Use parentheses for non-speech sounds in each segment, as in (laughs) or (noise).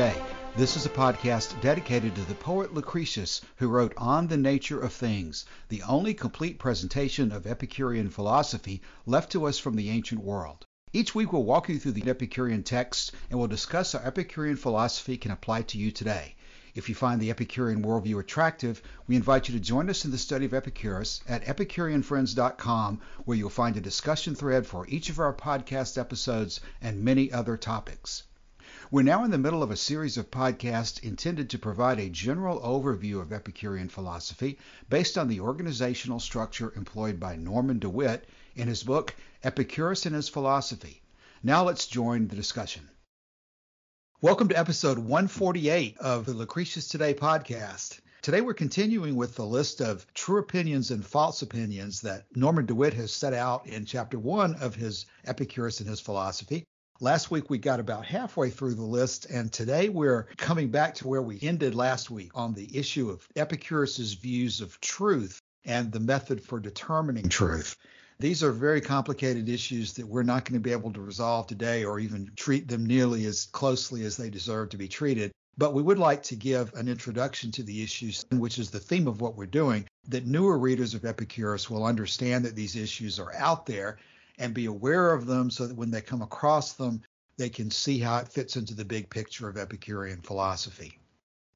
Today. This is a podcast dedicated to the poet Lucretius, who wrote On the Nature of Things, the only complete presentation of Epicurean philosophy left to us from the ancient world. Each week we'll walk you through the Epicurean texts and we'll discuss how Epicurean philosophy can apply to you today. If you find the Epicurean worldview attractive, we invite you to join us in the study of Epicurus at EpicureanFriends.com, where you'll find a discussion thread for each of our podcast episodes and many other topics. We're now in the middle of a series of podcasts intended to provide a general overview of Epicurean philosophy based on the organizational structure employed by Norman DeWitt in his book Epicurus and His Philosophy. Now let's join the discussion. Welcome to episode 148 of the Lucretius Today podcast. Today we're continuing with the list of true opinions and false opinions that Norman DeWitt has set out in chapter one of his Epicurus and his philosophy. Last week we got about halfway through the list, and today we're coming back to where we ended last week on the issue of Epicurus's views of truth and the method for determining truth. These are very complicated issues that we're not going to be able to resolve today or even treat them nearly as closely as they deserve to be treated. But we would like to give an introduction to the issues, which is the theme of what we're doing, that newer readers of Epicurus will understand that these issues are out there and be aware of them so that when they come across them, they can see how it fits into the big picture of Epicurean philosophy.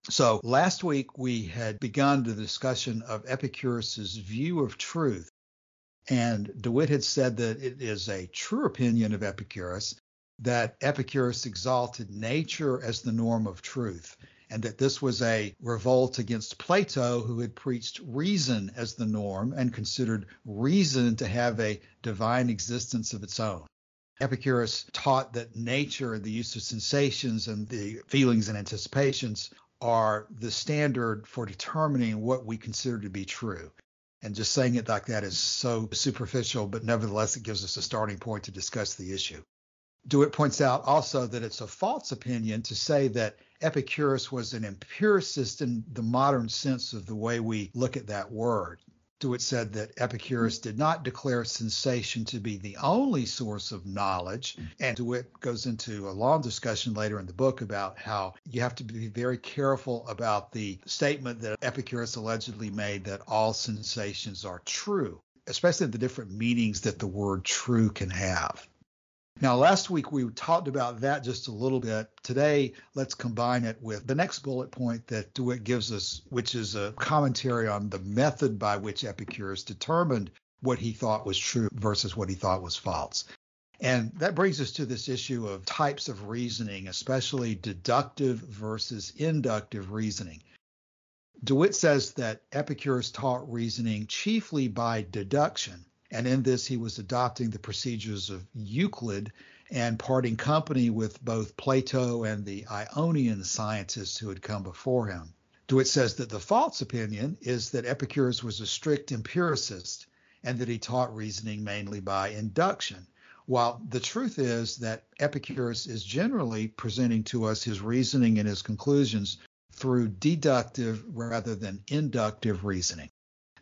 So last week we had begun the discussion of Epicurus's view of truth and DeWitt had said that it is a true opinion of Epicurus that Epicurus exalted nature as the norm of truth, and that this was a revolt against Plato, who had preached reason as the norm and considered reason to have a divine existence of its own. Epicurus taught that nature and the use of sensations and the feelings and anticipations are the standard for determining what we consider to be true. And just saying it like that is so superficial, but nevertheless, it gives us a starting point to discuss the issue. DeWitt points out also that it's a false opinion to say that Epicurus was an empiricist in the modern sense of the way we look at that word. DeWitt said that Epicurus did not declare sensation to be the only source of knowledge. And DeWitt goes into a long discussion later in the book about how you have to be very careful about the statement that Epicurus allegedly made that all sensations are true, especially the different meanings that the word true can have. Now, last week we talked about that just a little bit. Today, let's combine it with the next bullet point that DeWitt gives us, which is a commentary on the method by which Epicurus determined what he thought was true versus what he thought was false. And that brings us to this issue of types of reasoning, especially deductive versus inductive reasoning. DeWitt says that Epicurus taught reasoning chiefly by deduction and in this, he was adopting the procedures of Euclid and parting company with both Plato and the Ionian scientists who had come before him. DeWitt says that the false opinion is that Epicurus was a strict empiricist and that he taught reasoning mainly by induction, while the truth is that Epicurus is generally presenting to us his reasoning and his conclusions through deductive rather than inductive reasoning.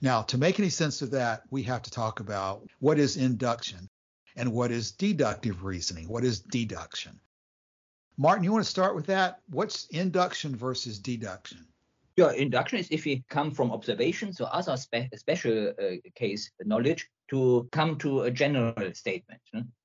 Now, to make any sense of that, we have to talk about what is induction and what is deductive reasoning. What is deduction? Martin, you want to start with that? What's induction versus deduction? Yeah, induction is if we come from observation, so other spe- special uh, case knowledge, to come to a general statement.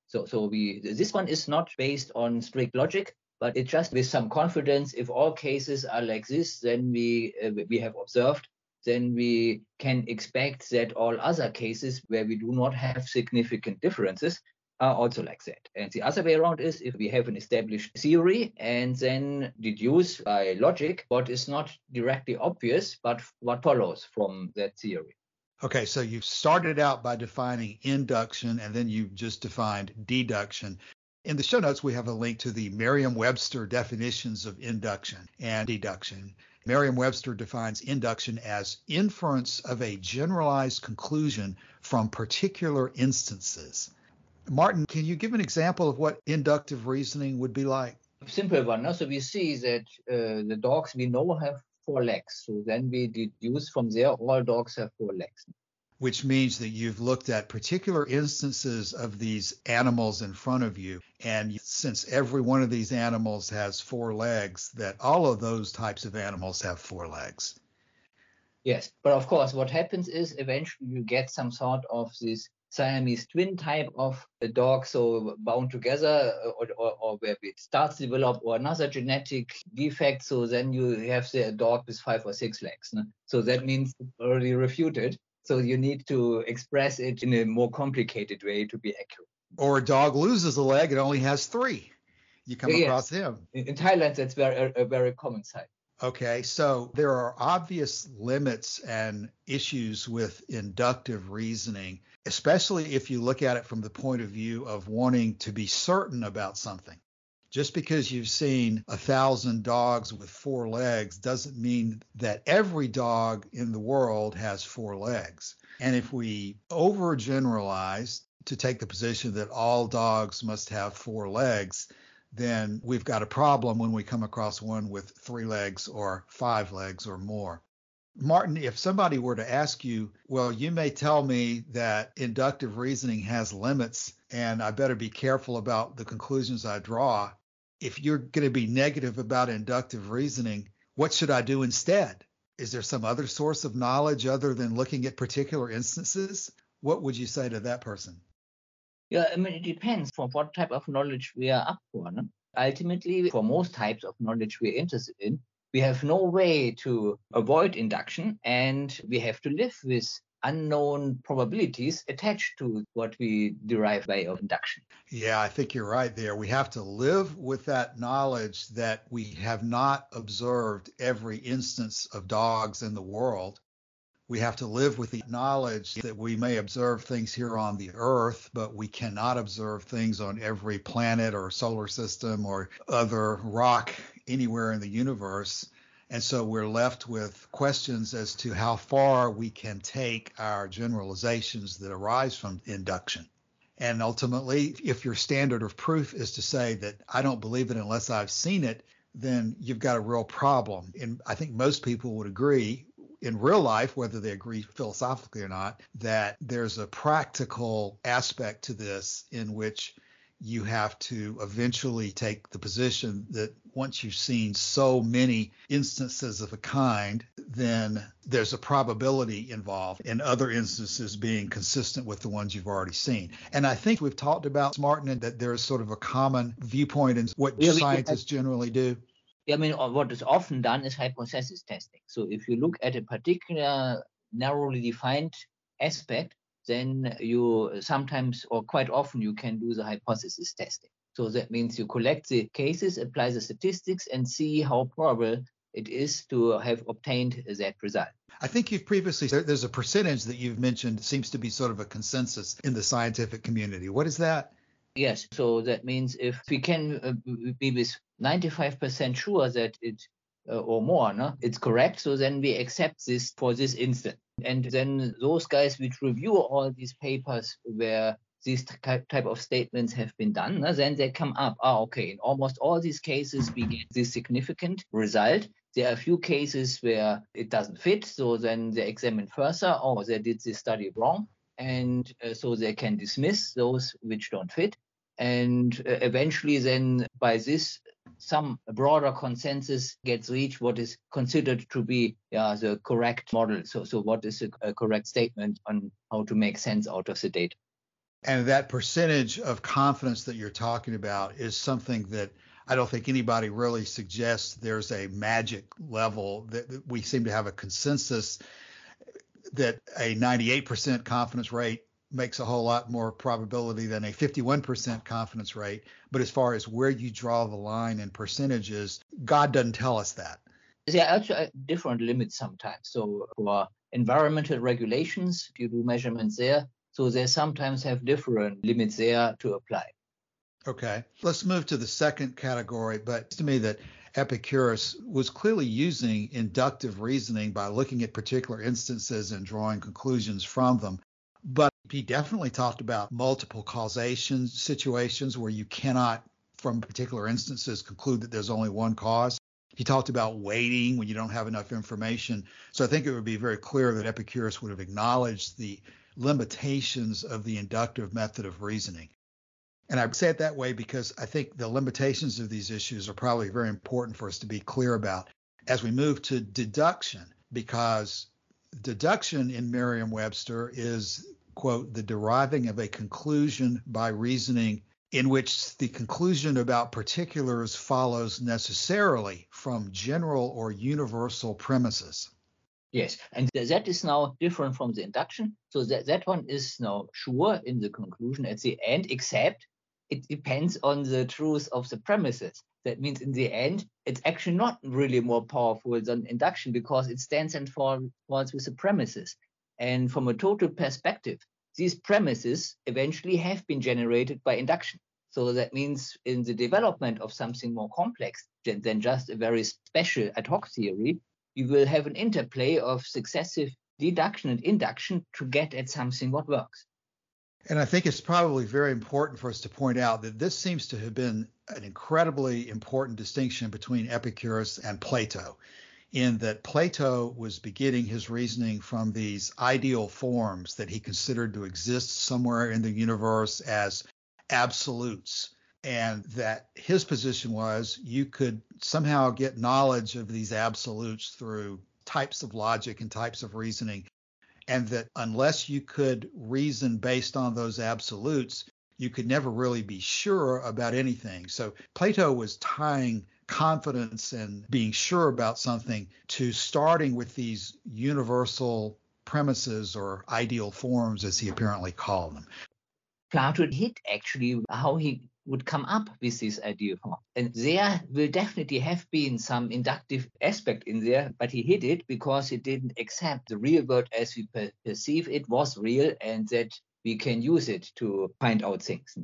So, so we this one is not based on strict logic, but it's just with some confidence. If all cases are like this, then we uh, we have observed then we can expect that all other cases where we do not have significant differences are also like that. And the other way around is if we have an established theory and then deduce by logic what is not directly obvious, but what follows from that theory. Okay, so you started out by defining induction and then you just defined deduction. In the show notes, we have a link to the Merriam Webster definitions of induction and deduction. Merriam Webster defines induction as inference of a generalized conclusion from particular instances. Martin, can you give an example of what inductive reasoning would be like? Simple one. No? So we see that uh, the dogs we know have four legs. So then we deduce from there all dogs have four legs. Which means that you've looked at particular instances of these animals in front of you. And since every one of these animals has four legs, that all of those types of animals have four legs. Yes, but of course, what happens is eventually you get some sort of this Siamese twin type of a dog, so bound together, uh, or, or, or, where it starts to develop, or another genetic defect. So then you have the dog with five or six legs. No? So that means already refuted. So you need to express it in a more complicated way to be accurate. Or a dog loses a leg, it only has three. You come yes. across him. In, Thailand, that's very a very common sight. Okay, so there are obvious limits and issues with inductive reasoning, especially if you look at it from the point of view of wanting to be certain about something. Just because you've seen a thousand dogs with four legs doesn't mean that every dog in the world has four legs. And if we overgeneralize to take the position that all dogs must have four legs, then we've got a problem when we come across one with three legs or five legs or more. Martin, if somebody were to ask you, well, you may tell me that inductive reasoning has limits and I better be careful about the conclusions I draw if you're going to be negative about inductive reasoning, what should I do instead? Is there some other source of knowledge other than looking at particular instances? What would you say to that person? Yeah, I mean, it depends for what type of knowledge we are up for. No? Ultimately, for most types of knowledge we're interested in, we have no way to avoid induction and we have to live with unknown probabilities attached to what we derive by induction. Yeah, I think you're right there. We have to live with that knowledge that we have not observed every instance of dogs in the world. We have to live with the knowledge that we may observe things here on the earth, but we cannot observe things on every planet or solar system or other rock anywhere in the universe. And so we're left with questions as to how far we can take our generalizations that arise from induction. And ultimately, if your standard of proof is to say that I don't believe it unless I've seen it, then you've got a real problem. And I think most people would agree in real life, whether they agree philosophically or not, that there's a practical aspect to this in which you have to eventually take the position that once you've seen so many instances of a kind, then there's a probability involved in other instances being consistent with the ones you've already seen. And I think we've talked about Martin that there's sort of a common viewpoint in what yeah, scientists generally do. I mean, uh, what is often done is hypothesis testing. So if you look at a particular narrowly defined aspect, then you sometimes or quite often you can do the hypothesis testing. So that means you collect the cases, apply the statistics, and see how probable it is to have obtained that result. I think you've previously there's a percentage that you've mentioned seems to be sort of a consensus in the scientific community. What is that? Yes, so that means if we can uh, be with 95% sure that it uh, or more, no, it's correct, so then we accept this for this instant. And then those guys which review all these papers where these type of statements have been done, then they come up, ah, okay, in almost all these cases, we get this significant result. There are a few cases where it doesn't fit, so then they examine further, oh, they did this study wrong. And uh, so they can dismiss those which don't fit. And uh, eventually, then by this some broader consensus gets reached what is considered to be the correct model. So, so what is a, a correct statement on how to make sense out of the data? And that percentage of confidence that you're talking about is something that I don't think anybody really suggests there's a magic level that we seem to have a consensus that a 98% confidence rate makes a whole lot more probability than a 51% confidence rate. But as far as where you draw the line in percentages, God doesn't tell us that. There are actually uh, different limits sometimes. So for environmental regulations, you do measurements there. So they sometimes have different limits there to apply. Okay. Let's move to the second category. But to me that Epicurus was clearly using inductive reasoning by looking at particular instances and drawing conclusions from them. But he definitely talked about multiple causation situations where you cannot, from particular instances, conclude that there's only one cause. He talked about waiting when you don't have enough information. So I think it would be very clear that Epicurus would have acknowledged the limitations of the inductive method of reasoning. And I say it that way because I think the limitations of these issues are probably very important for us to be clear about as we move to deduction, because deduction in Merriam Webster is, quote, the deriving of a conclusion by reasoning in which the conclusion about particulars follows necessarily from general or universal premises. Yes, and that is now different from the induction. So that, that one is now sure in the conclusion at the end, except it depends on the truth of the premises. That means in the end, it's actually not really more powerful than induction because it stands and falls with the premises. And from a total perspective, these premises eventually have been generated by induction. So that means in the development of something more complex than, than just a very special ad hoc theory, you will have an interplay of successive deduction and induction to get at something what works. And I think it's probably very important for us to point out that this seems to have been an incredibly important distinction between Epicurus and Plato, in that Plato was beginning his reasoning from these ideal forms that he considered to exist somewhere in the universe as absolutes. And that his position was you could somehow get knowledge of these absolutes through types of logic and types of reasoning and that unless you could reason based on those absolutes, you could never really be sure about anything. So Plato was tying confidence and being sure about something to starting with these universal premises or ideal forms, as he apparently called them. Plato hit actually how he would come up with this idea. And there will definitely have been some inductive aspect in there, but he hid it because he didn't accept the real world as we per- perceive it was real and that we can use it to find out things.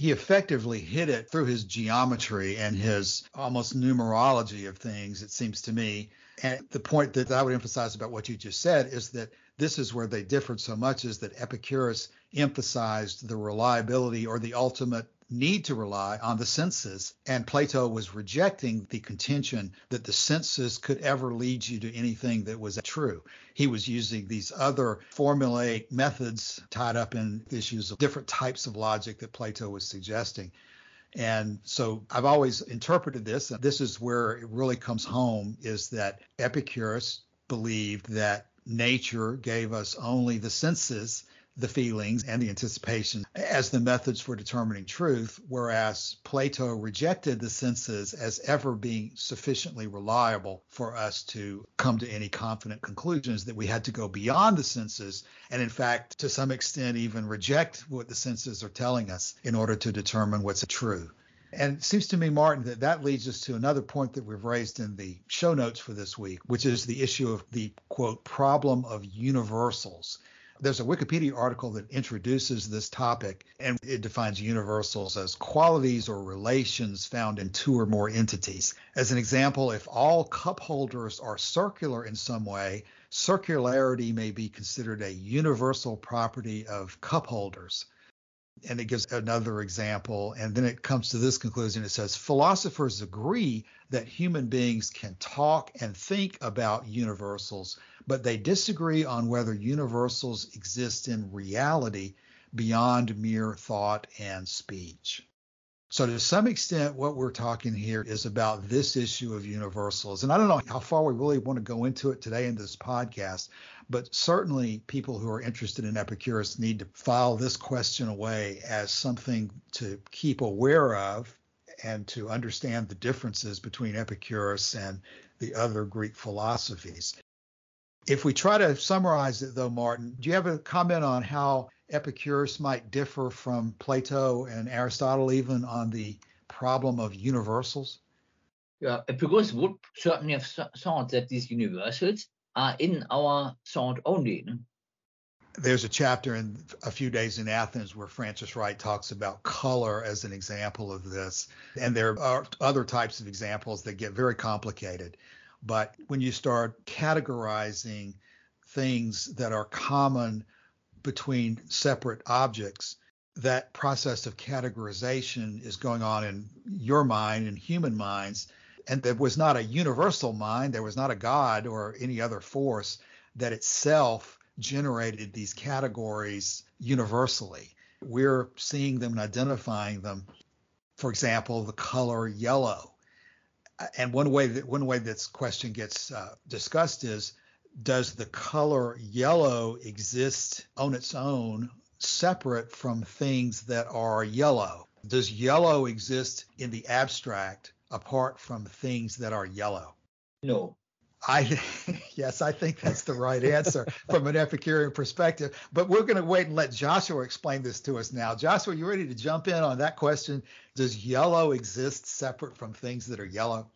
He effectively hid it through his geometry and his almost numerology of things, it seems to me. And the point that I would emphasize about what you just said is that this is where they differed so much is that Epicurus emphasized the reliability or the ultimate need to rely on the senses. And Plato was rejecting the contention that the senses could ever lead you to anything that was true. He was using these other formulaic methods tied up in issues of different types of logic that Plato was suggesting. And so I've always interpreted this, and this is where it really comes home, is that Epicurus believed that nature gave us only the senses the feelings and the anticipation as the methods for determining truth, whereas Plato rejected the senses as ever being sufficiently reliable for us to come to any confident conclusions, that we had to go beyond the senses and, in fact, to some extent, even reject what the senses are telling us in order to determine what's true. And it seems to me, Martin, that that leads us to another point that we've raised in the show notes for this week, which is the issue of the quote problem of universals. There's a Wikipedia article that introduces this topic and it defines universals as qualities or relations found in two or more entities. As an example, if all cup holders are circular in some way, circularity may be considered a universal property of cup holders and it gives another example. And then it comes to this conclusion. It says philosophers agree that human beings can talk and think about universals, but they disagree on whether universals exist in reality beyond mere thought and speech. So, to some extent, what we're talking here is about this issue of universals. And I don't know how far we really want to go into it today in this podcast, but certainly people who are interested in Epicurus need to file this question away as something to keep aware of and to understand the differences between Epicurus and the other Greek philosophies. If we try to summarize it, though, Martin, do you have a comment on how Epicurus might differ from Plato and Aristotle even on the problem of universals? Yeah, Epicurus would certainly have thought that these universals are in our thought only. There's a chapter in A Few Days in Athens where Frances Wright talks about color as an example of this. And there are other types of examples that get very complicated. But when you start categorizing things that are common between separate objects, that process of categorization is going on in your mind and human minds and there was not a universal mind, there was not a God or any other force that itself generated these categories universally. We're seeing them and identifying them. For example, the color yellow. And one way that one way this question gets uh, discussed is does the color yellow exist on its own separate from things that are yellow? Does yellow exist in the abstract apart from things that are yellow? No. I (laughs) yes, I think that's the right answer from an Epicurean perspective. But we're going to wait and let Joshua explain this to us now. Joshua, you ready to jump in on that question? Does yellow exist separate from things that are yellow?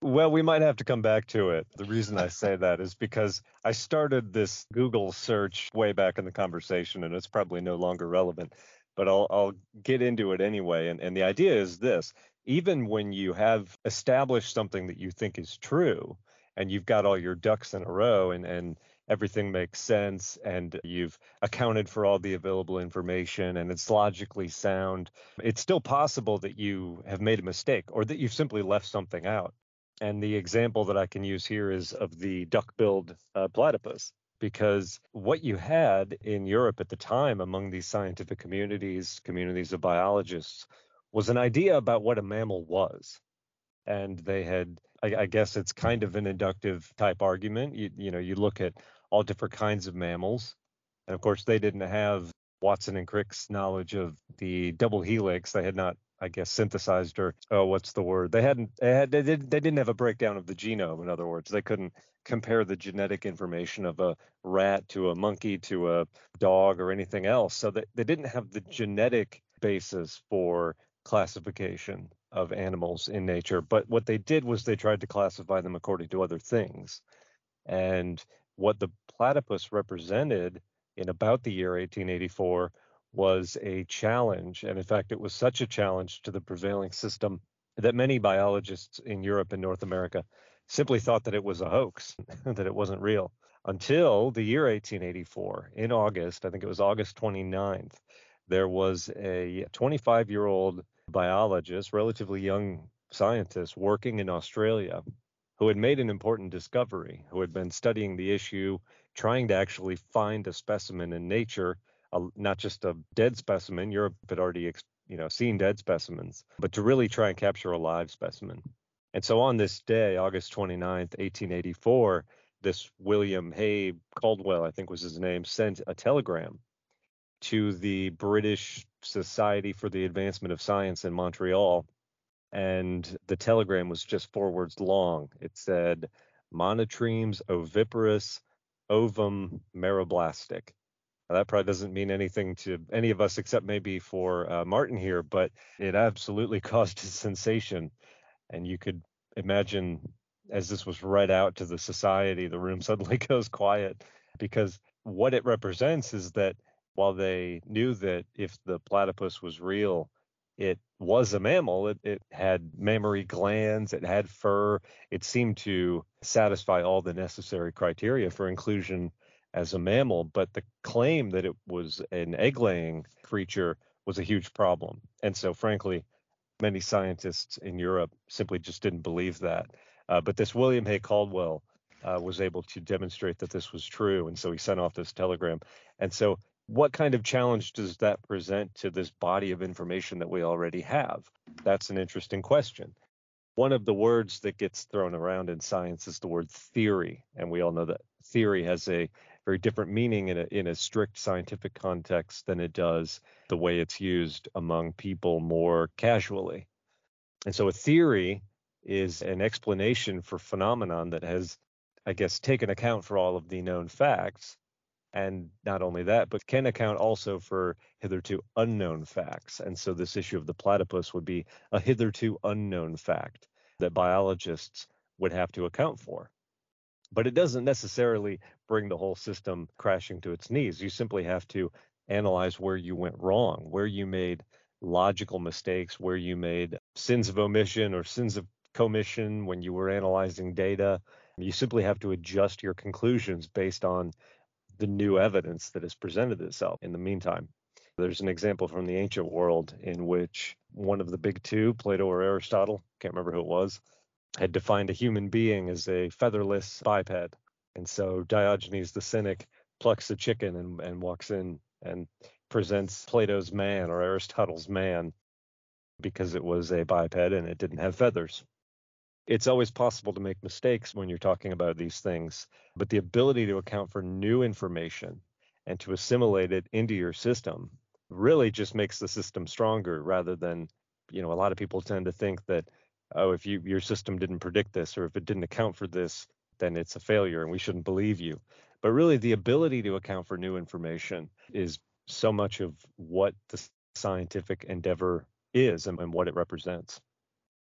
Well, we might have to come back to it. The reason I say that is because I started this Google search way back in the conversation, and it's probably no longer relevant. But I'll, I'll get into it anyway. And, and the idea is this even when you have established something that you think is true, and you've got all your ducks in a row and, and everything makes sense and you've accounted for all the available information and it's logically sound, it's still possible that you have made a mistake or that you've simply left something out. And the example that I can use here is of the duck-billed uh, platypus, because what you had in Europe at the time among these scientific communities, communities of biologists, was an idea about what a mammal was. And they had, I, I guess it's kind of an inductive type argument. You, you know, you look at all different kinds of mammals. And of course, they didn't have Watson and Crick's knowledge of the double helix. They had not I guess synthesized or oh what's the word they hadn't they had they, did, they didn't have a breakdown of the genome in other words they couldn't compare the genetic information of a rat to a monkey to a dog or anything else so that they didn't have the genetic basis for classification of animals in nature but what they did was they tried to classify them according to other things and what the platypus represented in about the year 1884 was a challenge. And in fact, it was such a challenge to the prevailing system that many biologists in Europe and North America simply thought that it was a hoax, (laughs) that it wasn't real. Until the year 1884, in August, I think it was August 29th, there was a 25 year old biologist, relatively young scientist, working in Australia who had made an important discovery, who had been studying the issue, trying to actually find a specimen in nature a, not just a dead specimen. Europe had already, you know, seen dead specimens, but to really try and capture a live specimen. And so on this day, August 29th, 1884, this William Hay Caldwell, I think was his name, sent a telegram to the British Society for the Advancement of Science in Montreal. And the telegram was just four words long. It said, Monotremes oviparous ovum meroblastic. Now, that probably doesn't mean anything to any of us except maybe for uh, Martin here, but it absolutely (laughs) caused a sensation. And you could imagine as this was read out to the society, the room (laughs) suddenly goes quiet because what it represents is that while they knew that if the platypus was real, it was a mammal. It, it, had mammary glands, it had fur. It seemed to satisfy all the necessary criteria for inclusion as a mammal, but the claim that it was an egg laying creature was a huge problem. And so, frankly, many scientists in Europe simply just didn't believe that. Uh, but this William Hay Caldwell uh, was able to demonstrate that this was true. And so he sent off this telegram. And so, what kind of challenge does that present to this body of information that we already have? That's an interesting question. One of the words that gets thrown around in science is the word theory. And we all know that theory has a very different meaning in a, in a strict scientific context than it does the way it's used among people more casually. And so a theory is an explanation for phenomenon that has, I guess, taken account for all of the known facts. And not only that, but can account also for hitherto unknown facts. And so this issue of the platypus would be a hitherto unknown fact that biologists would have to account for but it doesn't necessarily bring the whole system crashing to its knees. You simply have to analyze where you went wrong, where you made logical mistakes, where you made sins of omission or sins of commission when you were analyzing data. You simply have to adjust your conclusions based on the new evidence that has presented itself in the meantime. There's an example from the ancient world in which one of the big two, Plato or Aristotle, can't remember who it was, had defined a human being as a featherless biped. And so Diogenes the Cynic plucks a chicken and, and walks in and presents Plato's man or Aristotle's man because it was a biped and it didn't have feathers. It's always possible to make mistakes when you're talking about these things, but the ability to account for new information and to assimilate it into your system really just makes the system stronger rather than, you know, a lot of people tend to think that oh, if you your system didn't predict this or if it didn't account for this, then it's a failure and we shouldn't believe you. But really the ability to account for new information is so much of what the scientific endeavor is and, and what it represents.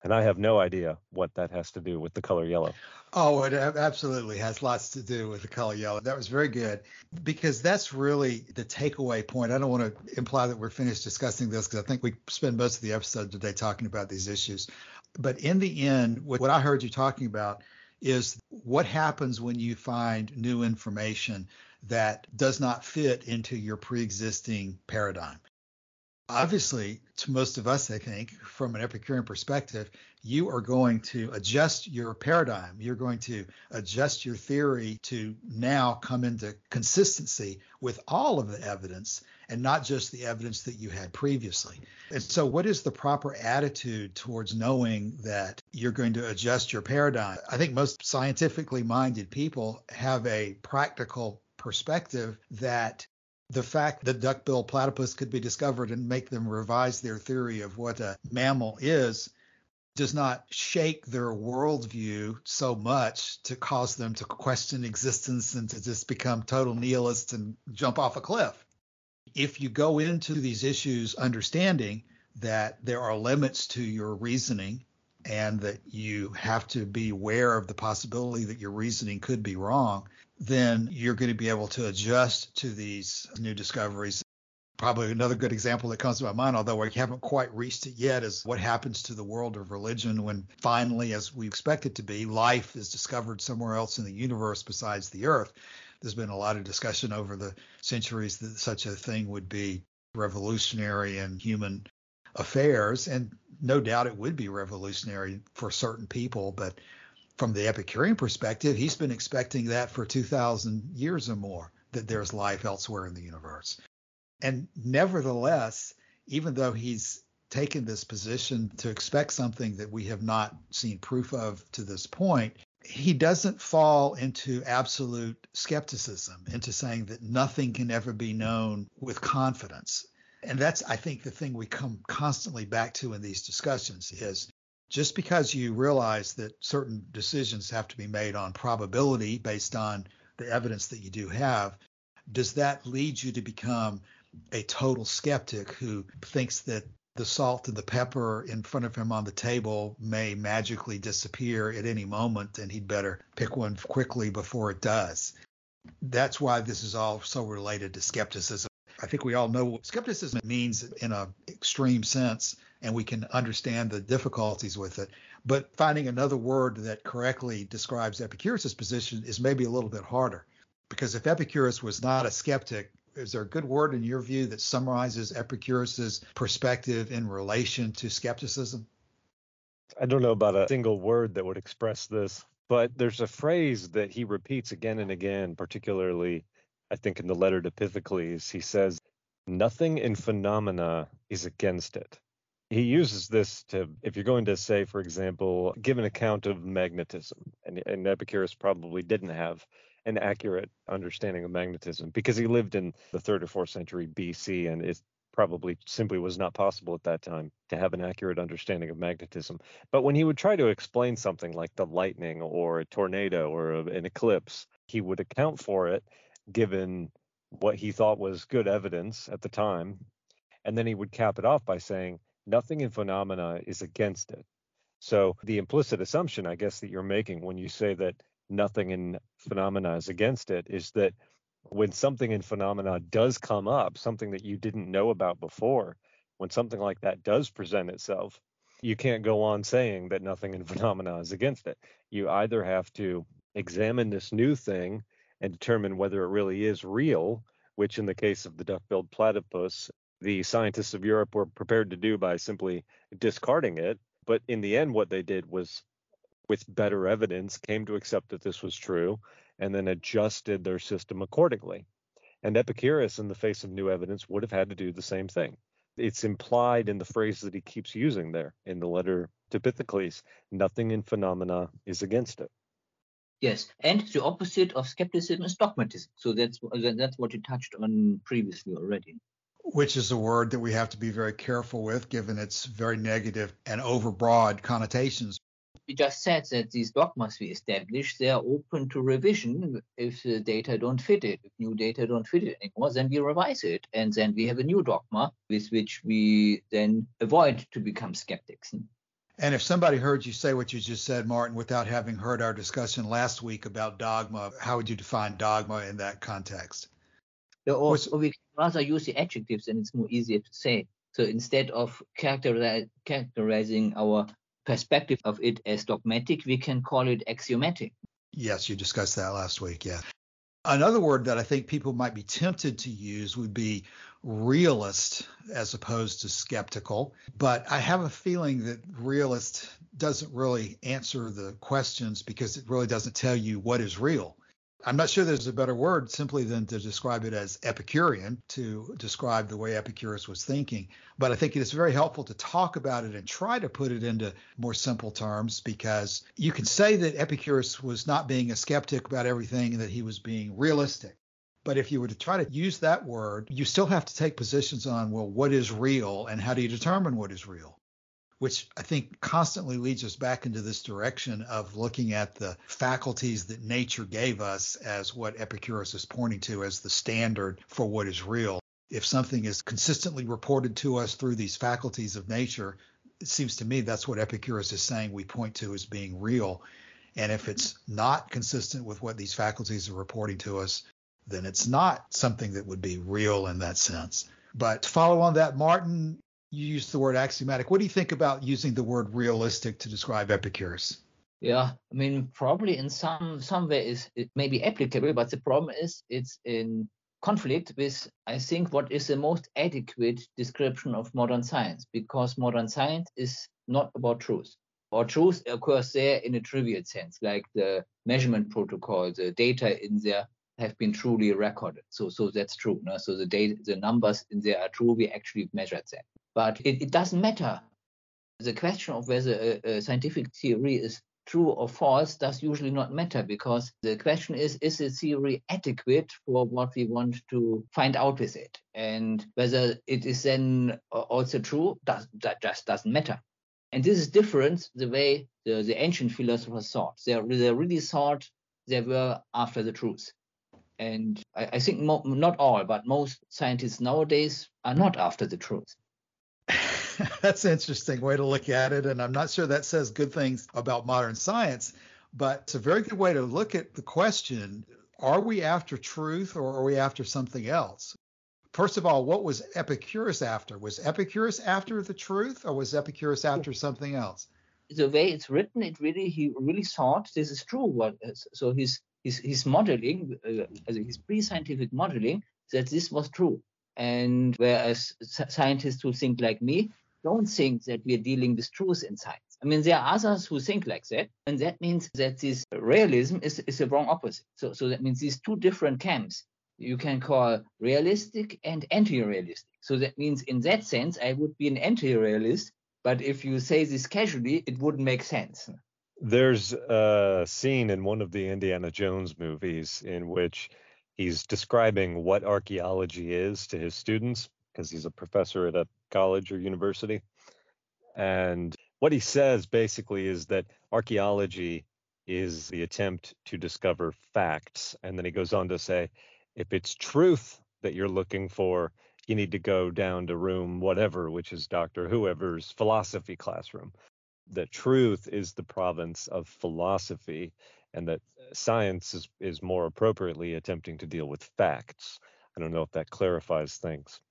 And I have no idea what that has to do with the color yellow. Oh, it absolutely has lots to do with the color yellow. That was very good because that's really the takeaway point. I don't want to imply that we're finished discussing this because I think we spend most of the episode today talking about these issues. But in the end, what I heard you talking about is what happens when you find new information that does not fit into your pre existing paradigm obviously, to most of us, I think, from an Epicurean perspective, you are going to adjust your paradigm. You're going to adjust your theory to now come into consistency with all of the evidence and not just the evidence that you had previously. And so, what is the proper attitude towards knowing that you're going to adjust your paradigm? I think most scientifically minded people have a practical perspective that the fact that duck-billed platypus could be discovered and make them revise their theory of what a mammal is does not shake their worldview so much to cause them to question existence and to just become total nihilists and jump off a cliff. If you go into these issues understanding that there are limits to your reasoning and that you have to be aware of the possibility that your reasoning could be wrong, then you're going to be able to adjust to these new discoveries. Probably another good example that comes to my mind, although we haven't quite reached it yet, is what happens to the world of religion when finally, as we expect it to be, life is discovered somewhere else in the universe besides the Earth. There's been a lot of discussion over the centuries that such a thing would be revolutionary in human affairs, and no doubt it would be revolutionary for certain people, but from the Epicurean perspective, he's been expecting that for 2,000 years or more, that there's life elsewhere in the universe. And nevertheless, even though he's taken this position to expect something that we have not seen proof of to this point, he doesn't fall into absolute skepticism, into saying that nothing can ever be known with confidence. And that's, I think, the thing we come constantly back to in these discussions is just because you realize that certain decisions have to be made on probability based on the evidence that you do have, does that lead you to become a total skeptic who thinks that the salt and the pepper in front of him on the table may magically disappear at any moment and he'd better pick one quickly before it does? That's why this is all so related to skepticism. I think we all know what skepticism means in an extreme sense and we can understand the difficulties with it. But finding another word that correctly describes Epicurus' position is maybe a little bit harder. Because if Epicurus was not a skeptic, is there a good word in your view that summarizes Epicurus' perspective in relation to skepticism? I don't know about a single word that would express this, but there's a phrase that he repeats again and again, particularly, I think, in the letter to Pythocles. He says, Nothing in phenomena is against it he uses this to if you're going to say for example give an account of magnetism and, and epicurus probably didn't have an accurate understanding of magnetism because he lived in the third or fourth century bc and it probably simply was not possible at that time to have an accurate understanding of magnetism but when he would try to explain something like the lightning or a tornado or an eclipse he would account for it given what he thought was good evidence at the time and then he would cap it off by saying nothing in phenomena is against it. So the implicit assumption, I guess, that you're making when you say that nothing in phenomena is against it is that when something in phenomena does come up, something that you didn't know about before, when something like that does present itself, you can't go on saying that nothing in phenomena is against it. You either have to examine this new thing and determine whether it really is real, which in the case of the duck-billed platypus the scientists of Europe were prepared to do by simply discarding it. But in the end, what they did was with better evidence, came to accept that this was true and then adjusted their system accordingly. And Epicurus, in the face of new evidence, would have had to do the same thing. It's implied in the phrase that he keeps using there in the letter to Pythocles nothing in phenomena is against it. Yes, and the opposite of skepticism is dogmatism. So that's that's what you touched on previously already. Which is a word that we have to be very careful with, given its very negative and overbroad connotations we just said that these dogmas we establish, they are open to revision if the data don't fit it. If new data don't fit it anymore, then we revise it. And then we have a new dogma with which we then avoid to become skeptics. And if somebody heard you say what you just said, Martin, without having heard our discussion last week about dogma, how would you define dogma in that context? Or, or we rather use the adjectives and it's more easier to say. So instead of characterizing our perspective of it as dogmatic, we can call it axiomatic. Yes, you discussed that last week. Yeah. Another word that I think people might be tempted to use would be realist as opposed to skeptical. But I have a feeling that realist doesn't really answer the questions because it really doesn't tell you what is real. I'm not sure there's a better word simply than to describe it as Epicurean to describe the way Epicurus was thinking. But I think it's very helpful to talk about it and try to put it into more simple terms because you can say that Epicurus was not being a skeptic about everything and that he was being realistic. But if you were to try to use that word, you still have to take positions on, well, what is real and how do you determine what is real? Which I think constantly leads us back into this direction of looking at the faculties that nature gave us as what Epicurus is pointing to as the standard for what is real. If something is consistently reported to us through these faculties of nature, it seems to me that's what Epicurus is saying we point to as being real. And if it's not consistent with what these faculties are reporting to us, then it's not something that would be real in that sense. But to follow on that, Martin, you used the word axiomatic. What do you think about using the word realistic to describe Epicurus? Yeah, I mean, probably in some some ways it may be applicable, but the problem is it's in conflict with, I think, what is the most adequate description of modern science, because modern science is not about truth. Or truth occurs there in a trivial sense, like the measurement protocol, the data in there have been truly recorded. So so that's true. No? So the data, the numbers in there are true. We actually measured them. But it, it doesn't matter. The question of whether a, a scientific theory is true or false does usually not matter because the question is is the theory adequate for what we want to find out with it? And whether it is then also true does that just doesn't matter. And this is different the way the, the ancient philosophers thought. They, they really thought they were after the truth. And i, I think mo- not all but most scientists nowadays are not after the truth that's an interesting way to look at it. And I'm not sure that says good things about modern science, but it's a very good way to look at the question are we after truth or are we after something else? First of all, what was Epicurus after? Was Epicurus after the truth or was Epicurus after something else? The way it's written, it really he really thought this is true. What so his his his modeling, uh, his pre-scientific modeling, that this was true. And whereas scientists who think like me don't think that we're dealing with truth in science. I mean, there are others who think like that, and that means that this realism is, is the wrong opposite. So, so that means these two different camps you can call realistic and anti-realistic. So that means in that sense, I would be an anti-realist, but if you say this casually, it wouldn't make sense. There's a scene in one of the Indiana Jones movies in which he's describing what archaeology is to his students because he's a professor at a college or university. And what he says basically is that archaeology is the attempt to discover facts. And then he goes on to say, if it's truth that you're looking for, you need to go down to room whatever, which is Dr. Whoever's philosophy classroom. The truth is the province of philosophy, and that science is, is more appropriately attempting to deal with facts. I don't know if that clarifies things.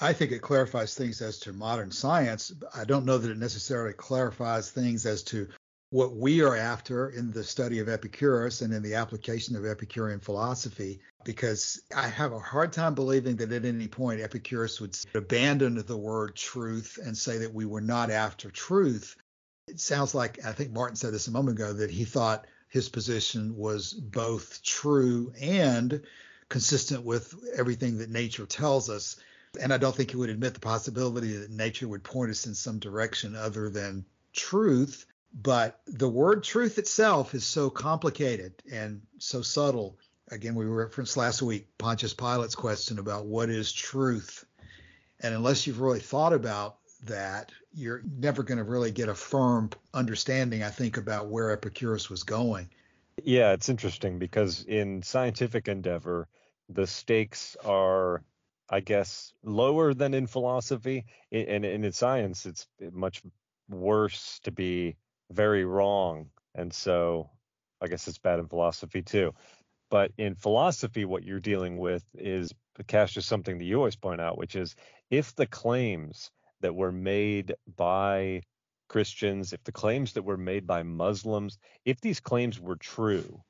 I think it clarifies things as to modern science. I don't know that it necessarily clarifies things as to what we are after in the study of Epicurus and in the application of Epicurean philosophy, because I have a hard time believing that at any point Epicurus would abandon the word truth and say that we were not after truth. it sounds like I think Martin said this a moment ago that he thought his position was both true and consistent with everything that nature tells us. And I don't think he would admit the possibility that nature would point us in some direction other than truth. But the word truth itself is so complicated and so subtle. Again, we referenced last week Pontius Pilate's question about what is truth. And unless you've really thought about that, you're never going to really get a firm understanding, I think, about where Epicurus was going. Yeah, it's interesting because in scientific endeavor, the stakes are, I guess, lower than in philosophy. And in, in science, it's much worse to be very wrong. And so I guess it's bad in philosophy too. But in philosophy, what you're dealing with is Cassius something that you always point out, which is if the claims that were made by Christians, if the claims that were made by Muslims, if these claims were true,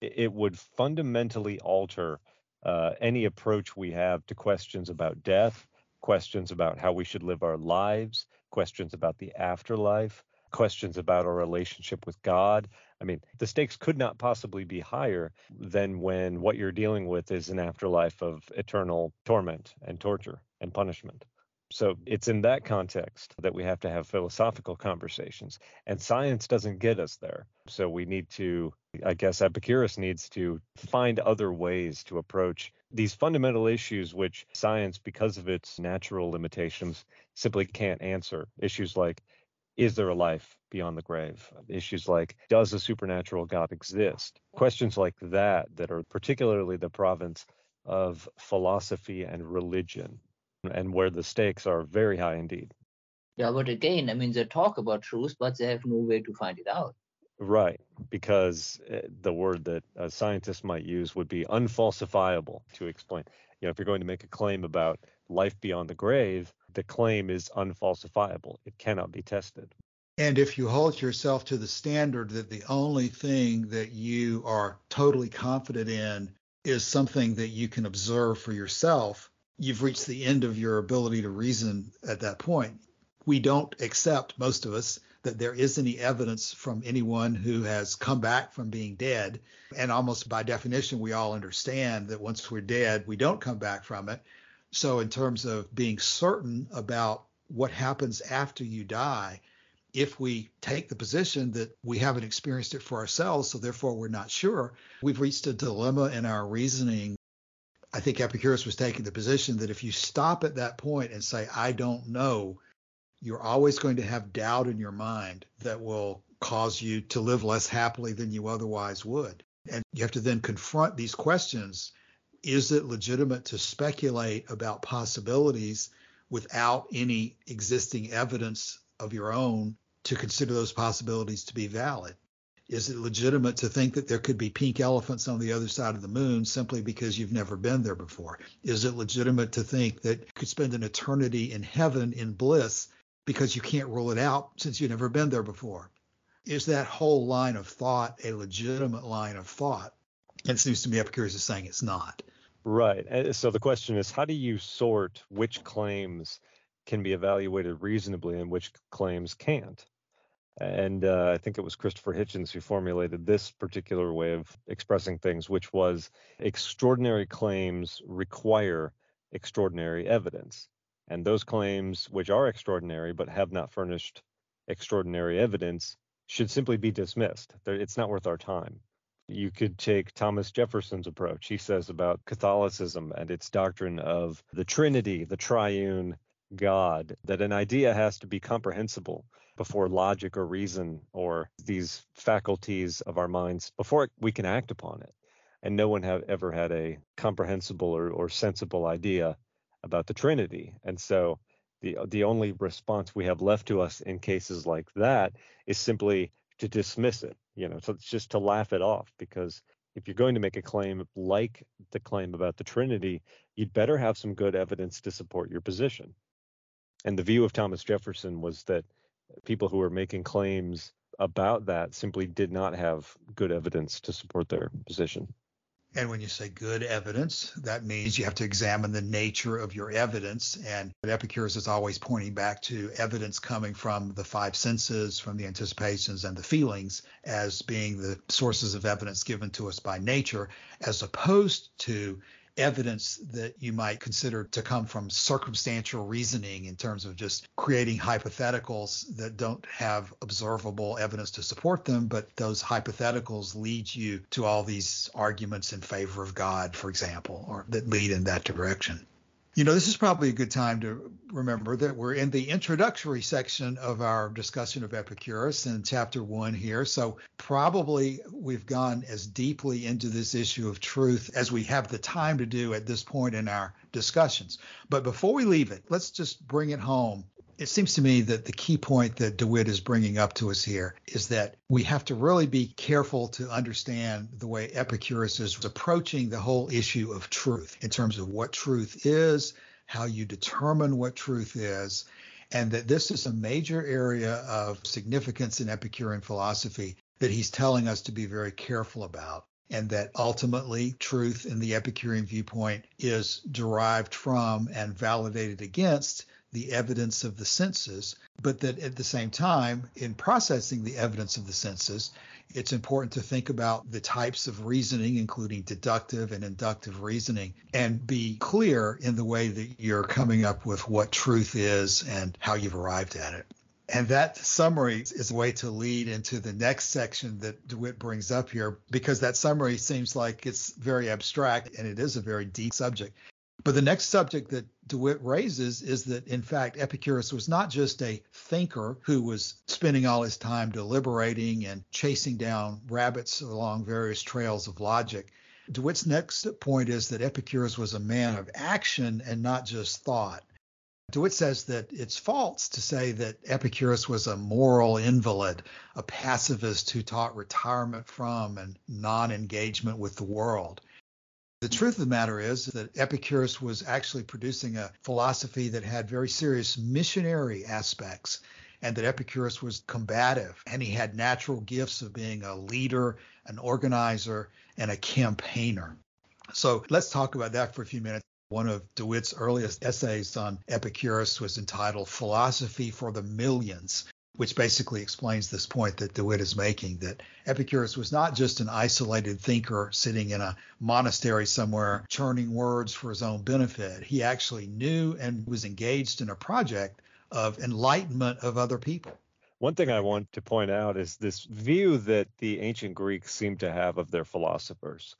it would fundamentally alter uh, any approach we have to questions about death, questions about how we should live our lives, questions about the afterlife, questions about our relationship with God. I mean, the stakes could not possibly be higher than when what you're dealing with is an afterlife of eternal torment and torture and punishment. So it's in that context that we have to have philosophical conversations. And science doesn't get us there. So we need to, I guess, Epicurus needs to find other ways to approach these fundamental issues, which science, because of its natural limitations, simply can't answer. Issues like, is there a life beyond the grave? Issues like, does a supernatural God exist? Questions like that, that are particularly the province of philosophy and religion and where the stakes are very high indeed. Yeah, but again, I mean, they talk about truth, but they have no way to find it out. Right, because eh, the word that a scientist might use would be unfalsifiable to explain. You know, if you're going to make a claim about life beyond the grave, the claim is unfalsifiable. It cannot be tested. And if you hold yourself to the standard that the only thing that you are totally confident in is something that you can observe for yourself, you've reached the end of your ability to reason at that point. We don't accept, most of us, that there is any evidence from anyone who has come back from being dead. And almost by definition, we all understand that once we're dead, we don't come back from it. So, in terms of being certain about what happens after you die, if we take the position that we haven't experienced it for ourselves, so therefore we're not sure, we've reached a dilemma in our reasoning I think Epicurus was taking the position that if you stop at that point and say, I don't know, you're always going to have doubt in your mind that will cause you to live less happily than you otherwise would. And you have to then confront these questions. Is it legitimate to speculate about possibilities without any existing evidence of your own to consider those possibilities to be valid? Is it legitimate to think that there could be pink elephants on the other side of the moon simply because you've never been there before? Is it legitimate to think that you could spend an eternity in heaven in bliss because you can't rule it out since you've never been there before? Is that whole line of thought a legitimate line of thought? And it seems to me Epicurus is saying it's not. Right. So the question is how do you sort which claims can be evaluated reasonably and which claims can't? And uh, I think it was Christopher Hitchens who formulated this particular way of expressing things, which was extraordinary claims require extraordinary evidence. And those claims, which are extraordinary but have not furnished extraordinary evidence, should simply be dismissed. It's not worth our time. You could take Thomas Jefferson's approach. He says about Catholicism and its doctrine of the Trinity, the triune God, that an idea has to be comprehensible before logic or reason or these faculties of our minds before we can act upon it. And no one have ever had a comprehensible or, or sensible idea about the Trinity. And so the the only response we have left to us in cases like that is simply to dismiss it. You know, so it's just to laugh it off because if you're going to make a claim like the claim about the Trinity, you'd better have some good evidence to support your position. And the view of Thomas Jefferson was that people who were making claims about that simply did not have good evidence to support their position. And when you say good evidence, that means you have to examine the nature of your evidence. And Epicurus is always pointing back to evidence coming from the five senses, from the anticipations and the feelings, as being the sources of evidence given to us by nature, as opposed to evidence that you might consider to come from circumstantial reasoning in terms of just creating hypotheticals that don't have observable evidence to support them, but those hypotheticals lead you to all these arguments in favor of God, for example, or that lead in that direction. You know, this is probably a good time to remember that we're in the introductory section of our discussion of Epicurus in chapter one here. So, probably we've gone as deeply into this issue of truth as we have the time to do at this point in our discussions. But before we leave it, let's just bring it home it seems to me that the key point that DeWitt is bringing up to us here is that we have to really be careful to understand the way Epicurus is approaching the whole issue of truth in terms of what truth is, how you determine what truth is, and that this is a major area of significance in Epicurean philosophy that he's telling us to be very careful about and that ultimately truth in the Epicurean viewpoint is derived from and validated against the evidence of the senses, but that at the same time, in processing the evidence of the senses, it's important to think about the types of reasoning, including deductive and inductive reasoning, and be clear in the way that you're coming up with what truth is and how you've arrived at it. And that summary is a way to lead into the next section that DeWitt brings up here, because that summary seems like it's very abstract and it is a very deep subject. But the next subject that DeWitt raises is that, in fact, Epicurus was not just a thinker who was spending all his time deliberating and chasing down rabbits along various trails of logic. DeWitt's next point is that Epicurus was a man of action and not just thought. DeWitt says that it's false to say that Epicurus was a moral invalid, a pacifist who taught retirement from and non engagement with the world. The truth of the matter is that Epicurus was actually producing a philosophy that had very serious missionary aspects, and that Epicurus was combative, and he had natural gifts of being a leader, an organizer, and a campaigner. So let's talk about that for a few minutes. One of DeWitt's earliest essays on Epicurus was entitled Philosophy for the Millions which basically explains this point that DeWitt is making that Epicurus was not just an isolated thinker sitting in a monastery somewhere churning words for his own benefit. He actually knew and was engaged in a project of enlightenment of other people. One thing I want to point out is this view that the ancient Greeks seem to have of their philosophers.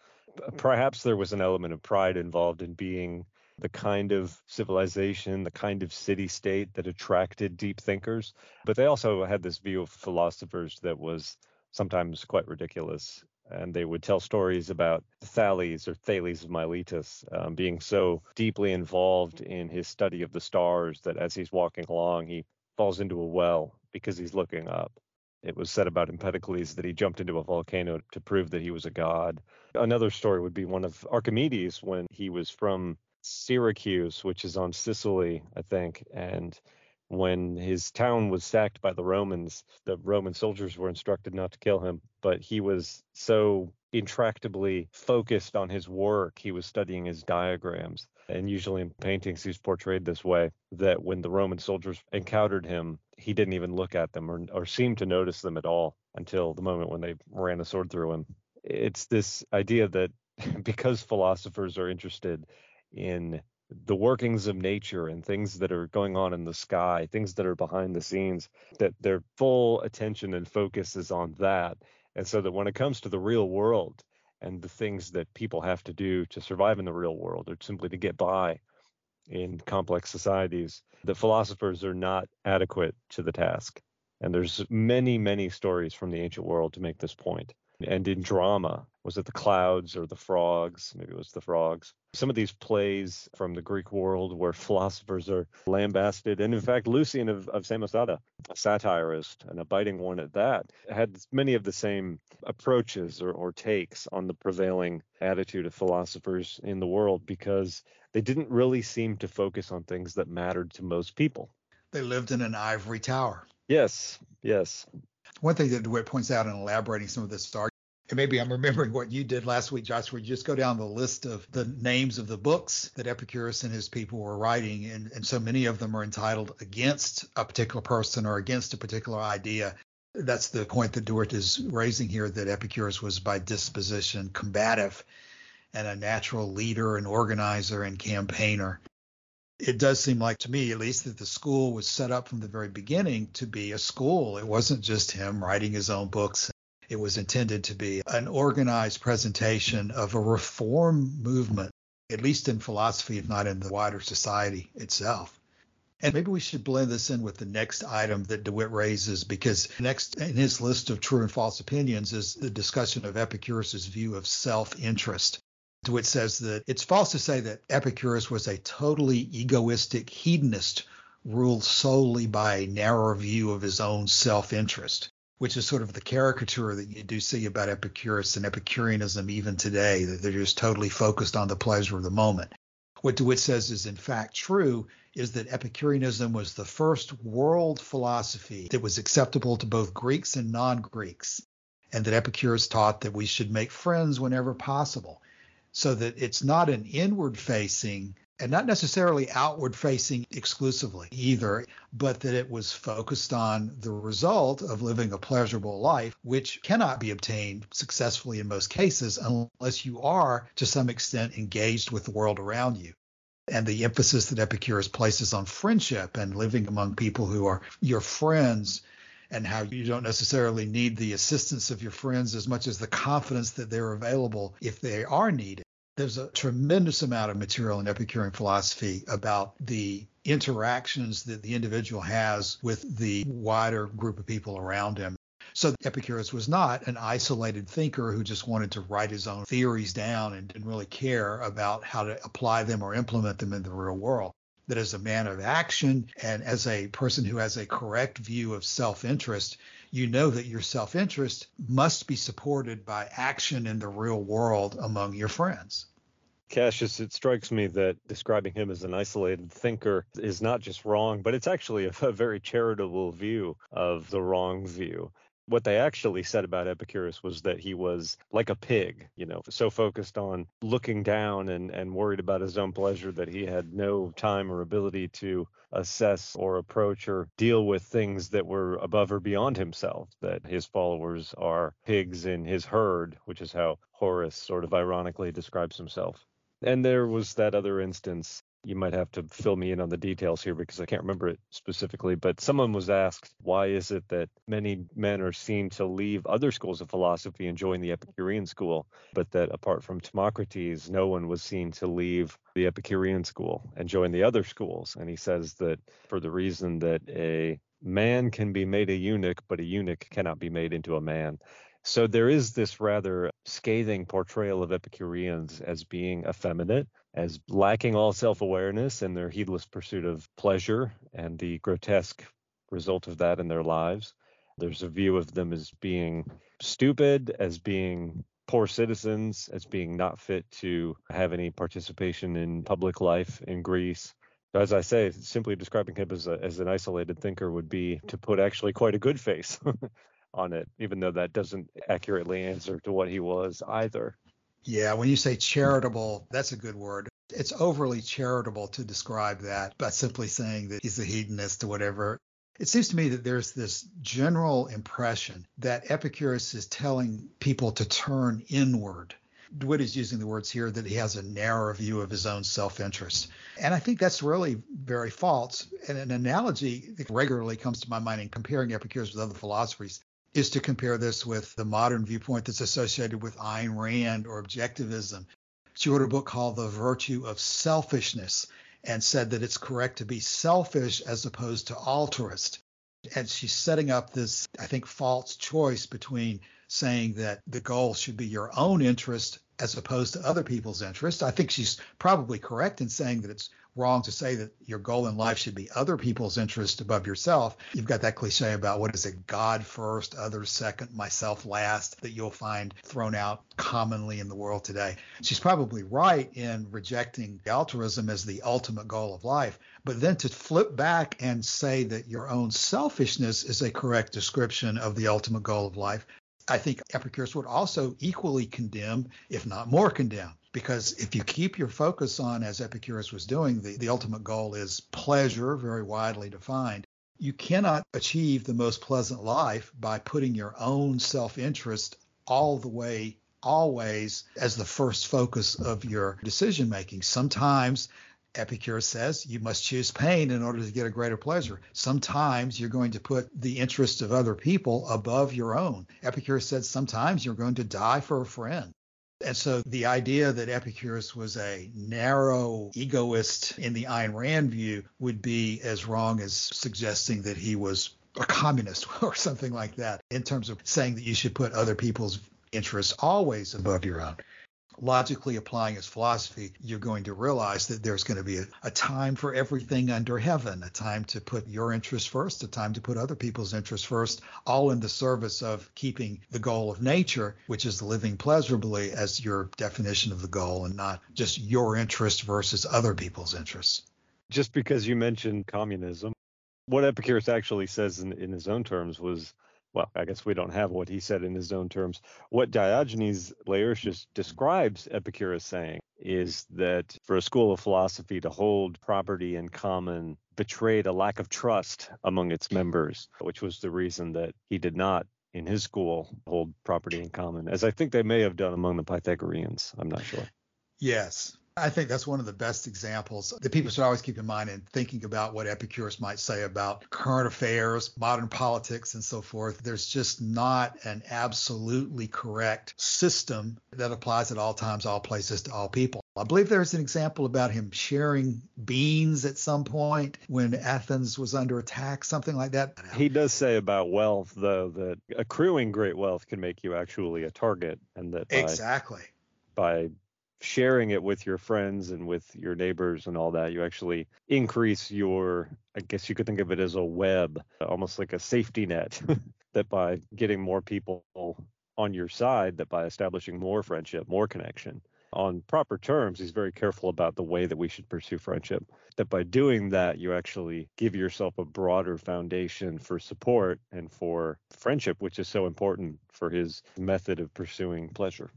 Perhaps there was an element of pride involved in being the kind of civilization, the kind of city state that attracted deep thinkers. But they also had this view of philosophers that was sometimes quite ridiculous. And they would tell stories about Thales or Thales of Miletus um, being so deeply involved in his study of the stars that as he's walking along, he falls into a well because he's looking up. It was said about Empedocles that he jumped into a volcano to prove that he was a god. Another story would be one of Archimedes when he was from Syracuse, which is on Sicily, I think. And when his town was sacked by the Romans, the Roman soldiers were instructed not to kill him. But he was so intractably focused on his work, he was studying his diagrams. And usually in paintings, he's portrayed this way that when the Roman soldiers encountered him, he didn't even look at them or, or seem to notice them at all until the moment when they ran a sword through him. It's this idea that (laughs) because philosophers are interested in the workings of nature and things that are going on in the sky, things that are behind the scenes, that their full attention and focus is on that. And so that when it comes to the real world and the things that people have to do to survive in the real world or simply to get by in complex societies, the philosophers are not adequate to the task. And there's many, many stories from the ancient world to make this point. and in drama was it the clouds or the frogs? Maybe it was the frogs. Some of these plays from the greek world where (laughs) philosophers are lambasted and in fact lucian of, of samosata a satirist and a biting one at that had many of the same approaches or, or takes on the prevailing attitude of philosophers in the world because they didn't really seem to focus on things that mattered to most people. They lived in an ivory tower. Yes yes. One thing that DeWitt points out in elaborating some of this And maybe I'm remembering what you did last week, Josh, where you just go down the list of the names of the books that Epicurus and his people were writing. And, and so many of them are entitled against a particular person or against a particular idea. That's the point that DeWitt is raising here that Epicurus was by disposition combative and a natural leader and organizer and campaigner. It does seem like to me, at least, that the school was set up from the very beginning to be a school. It wasn't just him writing his own books. It was intended to be an organized presentation of a reform movement, at least in philosophy, if not in the wider society itself. And maybe we should blend this in with the next item that DeWitt raises, because next in his list of true and false opinions is the discussion of Epicurus's view of self-interest. DeWitt says that it's false to say that Epicurus was a totally egoistic hedonist ruled solely by a narrow view of his own self-interest, which is sort of the caricature that you do see about Epicurus and Epicureanism even today, that they're just totally focused on the pleasure of the moment. What DeWitt says is in fact true is that Epicureanism was the first world philosophy that was acceptable to both Greeks and non Greeks, and that Epicurus taught that we should make friends whenever possible, so that it's not an inward facing and not necessarily outward facing exclusively either, but that it was focused on the result of living a pleasurable life, which cannot be obtained successfully in most cases unless you are to some extent engaged with the world around you. And the emphasis that Epicurus places on friendship and living among people who are your friends and how you don't necessarily need the assistance of your friends as much as the confidence that they're available if they are needed. There's a tremendous amount of material in Epicurean philosophy about the interactions that the individual has with the wider group of people around him. So Epicurus was not an isolated thinker who just wanted to write his own theories down and didn't really care about how to apply them or implement them in the real world. That as a man of action and as a person who has a correct view of self interest, you know that your self interest must be supported by action in the real world among your friends. Cassius, it strikes me that describing him as an isolated thinker is not just wrong, but it's actually a, a very charitable view of the wrong view what they actually said about Epicurus was that he was like a pig, you know, so focused on looking down and, and worried about his own pleasure that he had no time or ability to assess or approach or deal with things that were above or beyond himself, that his followers are pigs in his herd, which is how Horace sort of ironically describes himself. And there was that other instance you might have to fill me in on the details here because I can't remember it specifically, but someone was asked, why is it that many men are seen to leave other schools of philosophy and join the Epicurean school, but that apart from Timocrates, no one was seen to leave the Epicurean school and join the other schools? And he says that for the reason that a man can be made a eunuch, but a eunuch cannot be made into a man. So there is this rather scathing portrayal of Epicureans as being effeminate, as lacking all self awareness in their heedless pursuit of pleasure and the grotesque result of that in their lives. There's a view of them as being stupid, as being poor citizens, as being not fit to have any participation in public life in Greece. As I say, simply describing him as, a, as an isolated thinker would be to put actually quite a good face (laughs) on it, even though that doesn't accurately answer to what he was either. Yeah, when you say charitable, that's a good word. It's overly charitable to describe that by simply saying that he's a hedonist or whatever. It seems to me that there's this general impression that Epicurus is telling people to turn inward. DeWitt is using the words here that he has a narrow view of his own self interest. And I think that's really very false. And an analogy that regularly comes to my mind in comparing Epicurus with other philosophers is to compare this with the modern viewpoint that's associated with Ayn Rand or objectivism. She wrote a book called The Virtue of Selfishness and said that it's correct to be selfish as opposed to altruist. And she's setting up this, I think, false choice between saying that the goal should be your own interest as opposed to other people's interests. I think she's probably correct in saying that it's wrong to say that your goal in life should be other people's interest above yourself. You've got that cliche about what is it, God first, others second, myself last, that you'll find thrown out commonly in the world today. She's probably right in rejecting altruism as the ultimate goal of life. But then to flip back and say that your own selfishness is a correct description of the ultimate goal of life, I think Epicurus would also equally condemn, if not more condemn. Because if you keep your focus on, as Epicurus was doing, the, the ultimate goal is pleasure, very widely defined, you cannot achieve the most pleasant life by putting your own self interest all the way, always as the first focus of your decision making. Sometimes Epicurus says you must choose pain in order to get a greater pleasure. Sometimes you're going to put the interests of other people above your own. Epicurus said sometimes you're going to die for a friend. And so the idea that Epicurus was a narrow egoist in the Ayn Rand view would be as wrong as suggesting that he was a communist (laughs) or something like that in terms of saying that you should put other people's interests always above your own logically applying his philosophy, you're going to realize that there's going to be a, a, time for everything under heaven, a time to put your interests first, a time to put other people's interests first, all in the service of keeping the goal of nature, which is living pleasurably, as your definition of the goal and not just your interest versus other people's interests. Just because you mentioned communism, what Epicurus actually says in, in his own terms was well, I guess we don't have what he said in his own terms. What Diogenes Laertius describes Epicurus saying is that for a school of philosophy to hold property in common betrayed a lack of trust among its members, which was the reason that he did not in his school hold property in common, as I think they may have done among the Pythagoreans. I'm not sure. Yes. I think that's one of the best examples that people should always keep in mind in thinking about what Epicurus might say about current affairs, modern politics, and so forth. There's just not an absolutely correct system that applies at all times, all places, to all people. I believe there's an example about him sharing beans at some point when Athens was under attack, something like that. He does say about wealth, though, that accruing great wealth can make you actually a target, and that by, exactly by sharing it with your friends and with your neighbors and all that, you actually increase your, I guess you could think of it as a web, almost like a safety net, (laughs) that by getting more people on your side, that by establishing more friendship, more connection on proper terms, he's very careful about the way that we should pursue friendship. That by doing that, you actually give yourself a broader foundation for support and for friendship, which is so important for his method of pursuing pleasure.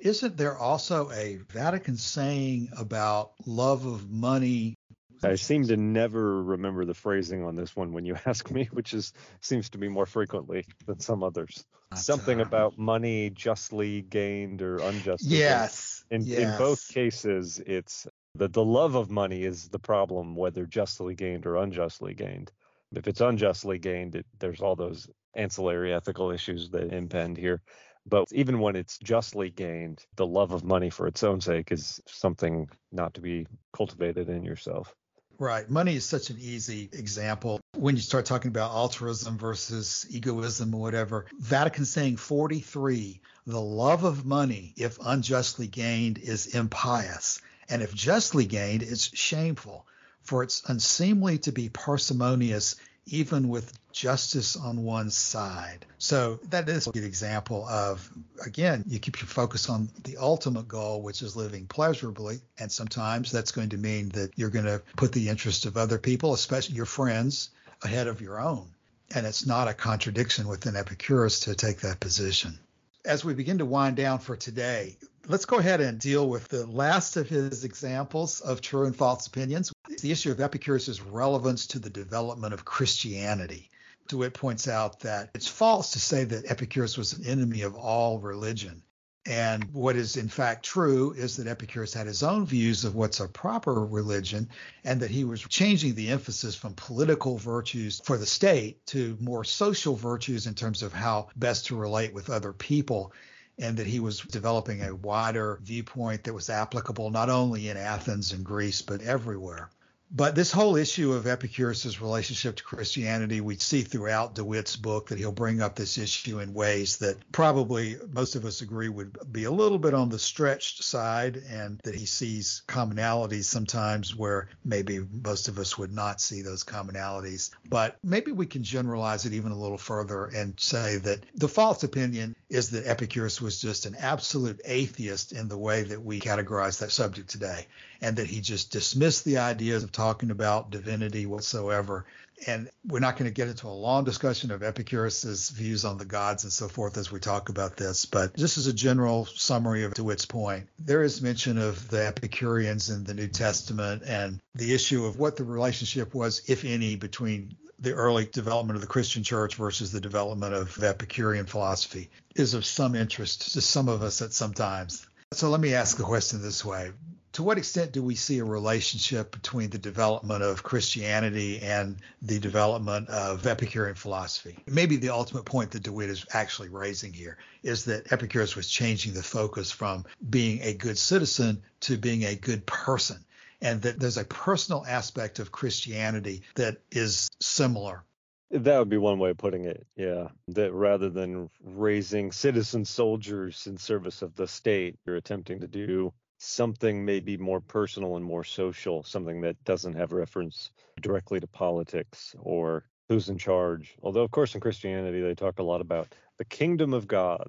Isn't there also a Vatican saying about love of money? I seem to never remember the phrasing on this one when you (laughs) ask me, which is seems to be more frequently than some others. Something uh, about money justly gained or unjustly. Yes. Gained. In yes. in both cases, it's the the love of money is the problem, whether justly gained or unjustly gained. If it's unjustly gained, it, there's all those ancillary ethical issues that impend here. But even when it's justly gained, the love of money for its own sake is something not to be cultivated in yourself. Right. Money is such an easy example. When you start talking about altruism versus egoism or whatever, Vatican saying 43, the love of money, if unjustly gained, is impious. And if justly gained, it's shameful. For it's unseemly to be parsimonious even with justice on one side. So that is a good example of, again, you keep your focus on the ultimate goal, which is living pleasurably. And sometimes that's going to mean that you're going to put the interests of other people, especially your friends, ahead of your own. And it's not a contradiction within Epicurus to take that position. As we begin to wind down for today, let's go ahead and deal with the last of his examples of true and false opinions. The issue of Epicurus' relevance to the development of Christianity. DeWitt points out that it's false to say that Epicurus was an enemy of all religion. And what is in fact true is that Epicurus had his own views of what's a proper religion and that he was changing the emphasis from political virtues for the state to more social virtues in terms of how best to relate with other people and that he was developing a wider viewpoint that was applicable not only in Athens and Greece, but everywhere. But this whole issue of Epicurus' relationship to Christianity, we see throughout DeWitt's book that he'll bring up this issue in ways that probably most of us agree would be a little bit on the stretched side, and that he sees commonalities sometimes where maybe most of us would not see those commonalities. But maybe we can generalize it even a little further and say that the false opinion is that Epicurus was just an absolute atheist in the way that we categorize that subject today, and that he just dismissed the ideas of talking about divinity whatsoever. And we're not going to get into a long discussion of Epicurus's views on the gods and so forth as we talk about this, but just as a general summary of DeWitt's point, there is mention of the Epicureans in the New Testament and the issue of what the relationship was, if any, between the early development of the Christian church versus the development of Epicurean philosophy is of some interest to some of us at some times. So let me ask the question this way to what extent do we see a relationship between the development of Christianity and the development of Epicurean philosophy? Maybe the ultimate point that DeWitt is actually raising here is that Epicurus was changing the focus from being a good citizen to being a good person, and that there's a personal aspect of Christianity that is similar. That would be one way of putting it. Yeah. That rather than raising citizen soldiers in service of the state, you're attempting to do something maybe more personal and more social, something that doesn't have reference directly to politics or who's in charge. Although, of course, in Christianity, they talk a lot about the kingdom of God.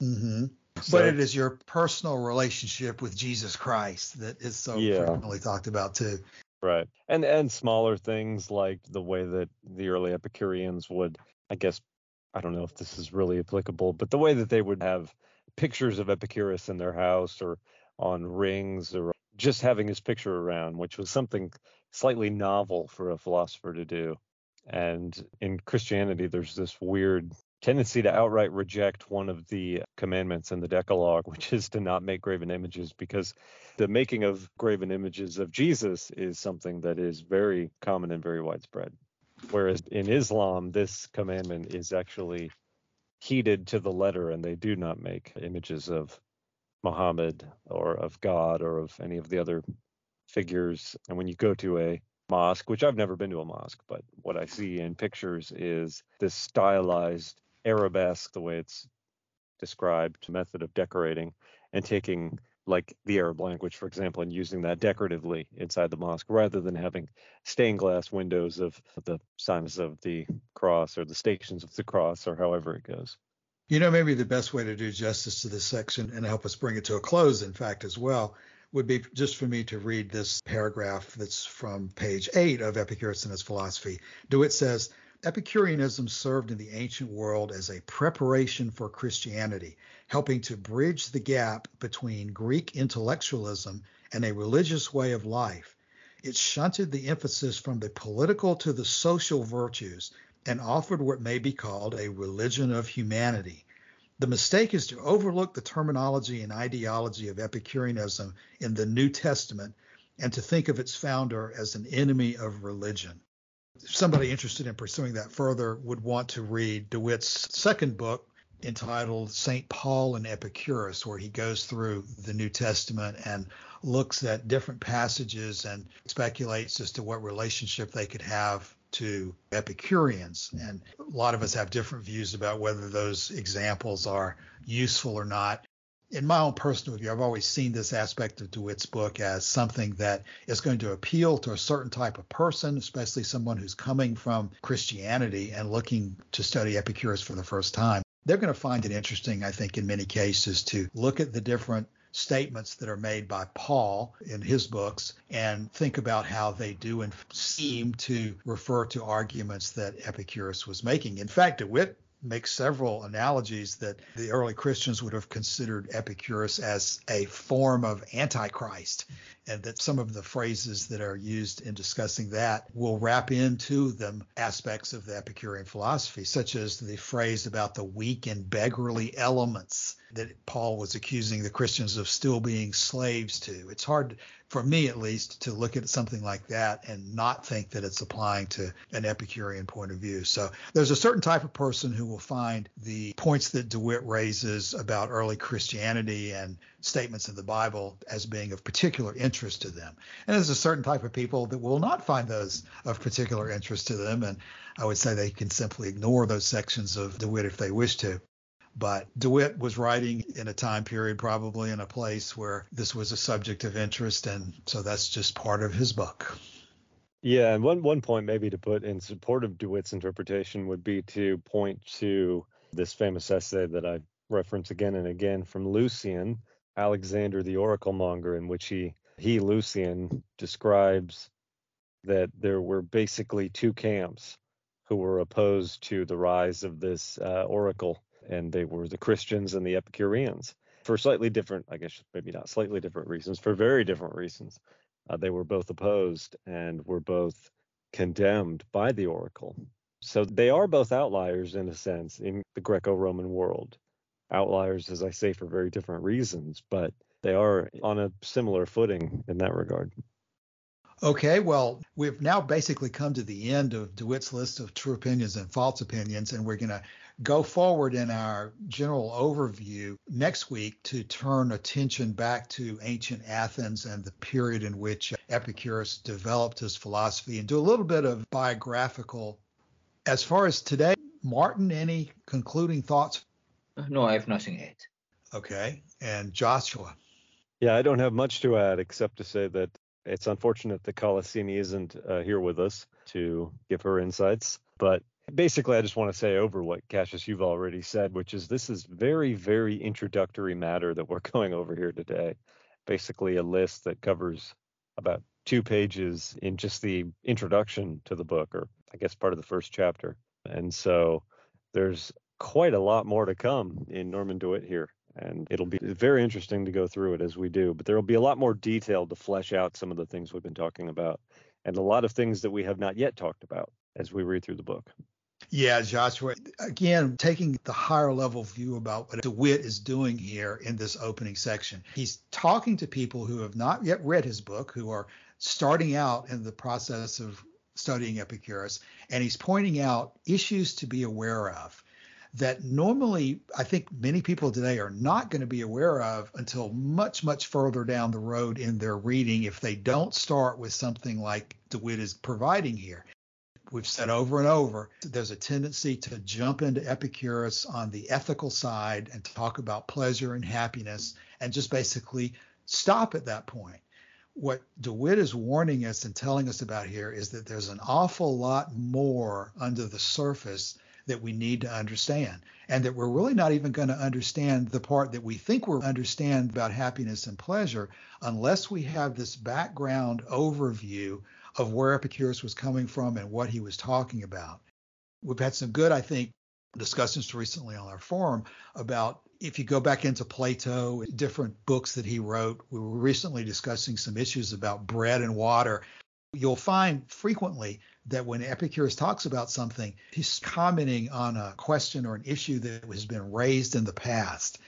mm-hmm. (laughs) so, but it is your personal relationship with Jesus Christ that is so yeah. frequently talked about too. Right. And and smaller things like the way that the early Epicureans would, I guess, I don't know if this is really applicable, but the way that they would have pictures of Epicurus in their house or on rings or just having his picture around, which was something slightly novel for a philosopher to do. And in Christianity, there's this weird tendency to outright reject one of the commandments in the Decalogue, (laughs) which is to not make graven images, because the making of graven images of Jesus is something that is very common and very widespread. Whereas in Islam, this commandment is actually heeded to the letter, and they do not make images of Muhammad or of God or of any of the other figures. And when you go to a mosque, which I've never been to a mosque, but what I see in pictures is this stylized arabesque, the way it's described, method of decorating and taking like the Arab language, for example, and using that decoratively inside the mosque rather than having stained glass windows of the signs of the cross or the stations of the cross or however it goes. You know, maybe the best way to do justice to this section and help us bring it to a close, in fact, as well, would be just for me to read this paragraph that's from page eight of Epicurus and his philosophy. DeWitt says, Epicureanism served in the ancient world as a preparation for Christianity, helping to bridge the gap between Greek intellectualism and a religious way of life. It shunted the emphasis from the political to the social virtues and offered what may be called a religion of humanity. The mistake is to overlook the terminology and ideology of Epicureanism in the New Testament and to think of its founder as an enemy of religion. Somebody interested in pursuing that further would want to read DeWitt's second book entitled St. Paul and Epicurus, where he goes through the New Testament and looks at different passages and speculates as to what relationship they could have to Epicureans. And a lot of us have different views about whether those examples are useful or not. In my own personal view, I've always seen this aspect of DeWitt's book as something that is going to appeal to a certain type of person, especially someone who's coming from Christianity and looking to study Epicurus for the first time. They're going to find it interesting, I think, in many cases to look at the different statements that are made by Paul in his books and think about how they do and seem to refer to arguments that Epicurus was making. In fact, DeWitt makes several analogies that the early Christians would have considered Epicurus as a form of Antichrist, and that some of the phrases that are used in discussing that will wrap into them aspects of the Epicurean philosophy, such as the phrase about the weak and beggarly elements that Paul was accusing the Christians of still being slaves to. It's hard, for me at least, to look at something like that and not think that it's applying to an Epicurean point of view. So there's a certain type of person who will find the points that DeWitt raises about early Christianity and statements in the Bible as being of particular interest to them. And there's a certain type of people that will not find those of particular interest to them. And I would say they can simply ignore those sections of DeWitt if they wish to. But DeWitt was writing in a time period, probably in a place where this was a subject of interest. And so that's just part of his book. Yeah, and one one point maybe to put in support of DeWitt's interpretation would be to point to this famous essay that I reference again and again from Lucian, Alexander the Oracle Monger, in which he he Lucian describes that there were basically two camps who were opposed to the rise of this uh, oracle, and they were the Christians and the Epicureans for slightly different, I guess, maybe not slightly different reasons, for very different reasons. Uh, they were both opposed and were both condemned by the oracle. So they are both outliers in a sense in the Greco Roman world. Outliers, as I say, for very different reasons, but they are on a similar footing in that regard. Okay, well, we've now basically come to the end of DeWitt's list of true opinions and false opinions, and we're going to go forward in our general overview next week to turn attention back to ancient Athens and the period in which Epicurus developed his philosophy and do a little bit of biographical. As far as today, Martin, any concluding thoughts? No, I have nothing to add. Okay, and Joshua. Yeah, I don't have much to add except to say that it's unfortunate that Kalosyni isn't uh, here with us to give her insights, but basically, I just want to say over what Cassius you've already said, which is this is very, very introductory matter that we're (laughs) going over here today. Basically, a list that covers about two pages in just the introduction to the book, or I guess part of the first chapter. And so there's quite a lot more to come in Norman DeWitt here. And it'll be very interesting to go through it as we do. But there will be a lot more detail to flesh out some of the things we've been talking about and a lot of things that we have not yet talked about as we read through the book. Yeah, Joshua. Again, taking the higher level view about what DeWitt is doing here in this opening section. He's talking to people who have not yet read his book, who are starting out in the process of studying Epicurus, and he's pointing out issues to be aware of that normally I think many people today are not going to be aware of until much, much further down the road in their reading if they don't start with something like DeWitt is providing here. We've said over and over, there's a tendency to jump into Epicurus on the ethical side and talk about pleasure and happiness and just basically stop at that point. What DeWitt is warning us and telling us about here is that there's an awful lot more under the surface that we need to understand, and that we're really not even going to understand the part that we think we understand about happiness and pleasure unless we have this background overview of where Epicurus was coming from and what he was talking about. We've had some good, I think, discussions recently on our forum about if you go back into Plato, different books that he wrote, we were recently discussing some issues about bread and water. You'll find frequently that when Epicurus talks about something, he's commenting on a question or an issue that has been raised in the past.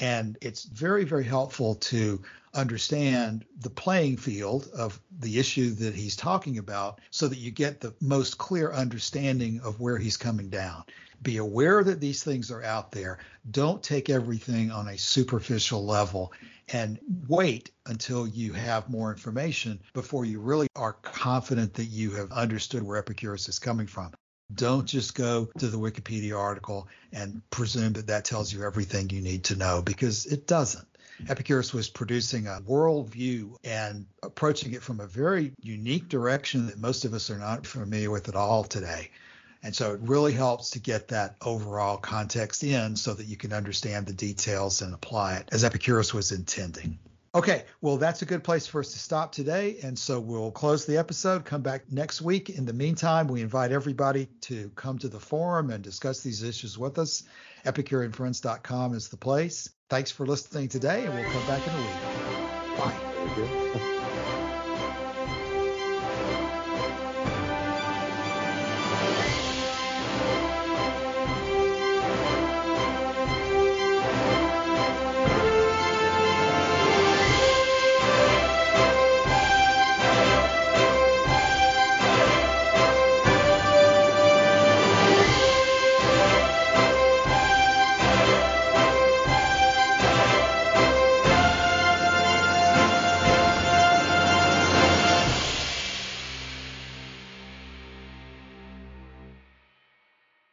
And it's very, very helpful to understand the playing field of the issue that he's talking about so that you get the most clear understanding of where he's coming down. Be aware that these things are out there. Don't take everything on a superficial level and wait until you have more information before you really are confident that you have understood where Epicurus is coming from. Don't just go to the Wikipedia article and presume that that tells you everything you need to know because it doesn't. Epicurus was producing a worldview and approaching it from a very unique direction that most of us are not familiar with at all today. And so it really helps to get that overall context in so that you can understand the details and apply it as Epicurus was intending. Okay, well, that's a good place for us to stop today. And so we'll close the episode, come back next week. In the meantime, we invite everybody to come to the forum and discuss these issues with us. EpicureanFriends.com is the place. Thanks for listening today, and we'll come back in a week. Bye.